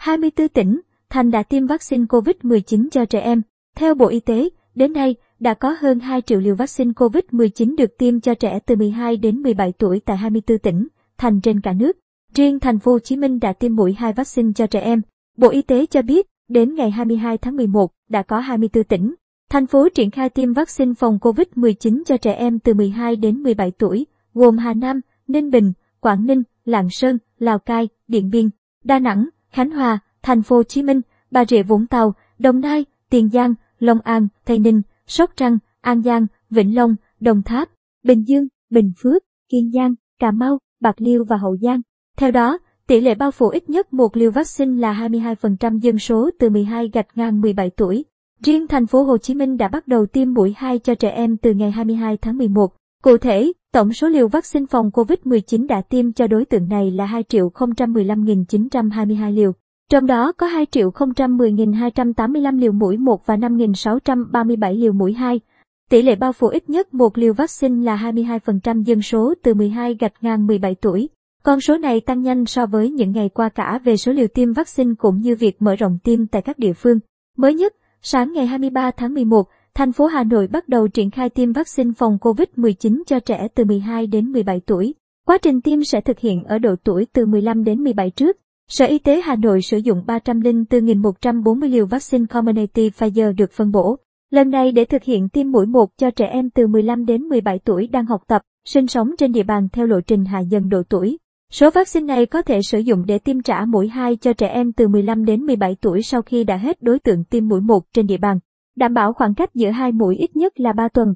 24 tỉnh, thành đã tiêm vaccine COVID-19 cho trẻ em. Theo Bộ Y tế, đến nay, đã có hơn 2 triệu liều vaccine COVID-19 được tiêm cho trẻ từ 12 đến 17 tuổi tại 24 tỉnh, thành trên cả nước. Riêng thành phố Hồ Chí Minh đã tiêm mũi 2 vaccine cho trẻ em. Bộ Y tế cho biết, đến ngày 22 tháng 11, đã có 24 tỉnh, thành phố triển khai tiêm vaccine phòng COVID-19 cho trẻ em từ 12 đến 17 tuổi, gồm Hà Nam, Ninh Bình, Quảng Ninh, Lạng Sơn, Lào Cai, Điện Biên, Đà Nẵng, Khánh Hòa, Thành phố Hồ Chí Minh, Bà Rịa Vũng Tàu, Đồng Nai, Tiền Giang, Long An, Tây Ninh, Sóc Trăng, An Giang, Vĩnh Long, Đồng Tháp, Bình Dương, Bình Phước, Kiên Giang, Cà Mau, Bạc Liêu và Hậu Giang. Theo đó, tỷ lệ bao phủ ít nhất một liều vaccine là 22% dân số từ 12 gạch ngang 17 tuổi. Riêng thành phố Hồ Chí Minh đã bắt đầu tiêm mũi 2 cho trẻ em từ ngày 22 tháng 11. Cụ thể, tổng số liều vaccine phòng COVID-19 đã tiêm cho đối tượng này là 2.015.922 liều. Trong đó có 2.010.285 liều mũi 1 và 5.637 liều mũi 2. Tỷ lệ bao phủ ít nhất một liều vaccine là 22% dân số từ 12 gạch ngang 17 tuổi. Con số này tăng nhanh so với những ngày qua cả về số liều tiêm vaccine cũng như việc mở rộng tiêm tại các địa phương. Mới nhất, sáng ngày 23 tháng 11, thành phố Hà Nội bắt đầu triển khai tiêm vaccine phòng COVID-19 cho trẻ từ 12 đến 17 tuổi. Quá trình tiêm sẽ thực hiện ở độ tuổi từ 15 đến 17 trước. Sở Y tế Hà Nội sử dụng 304.140 liều vaccine Comirnaty Pfizer được phân bổ. Lần này để thực hiện tiêm mũi 1 cho trẻ em từ 15 đến 17 tuổi đang học tập, sinh sống trên địa bàn theo lộ trình hạ dần độ tuổi. Số vaccine này có thể sử dụng để tiêm trả mũi 2 cho trẻ em từ 15 đến 17 tuổi sau khi đã hết đối tượng tiêm mũi 1 trên địa bàn. Đảm bảo khoảng cách giữa hai mũi ít nhất là 3 tuần.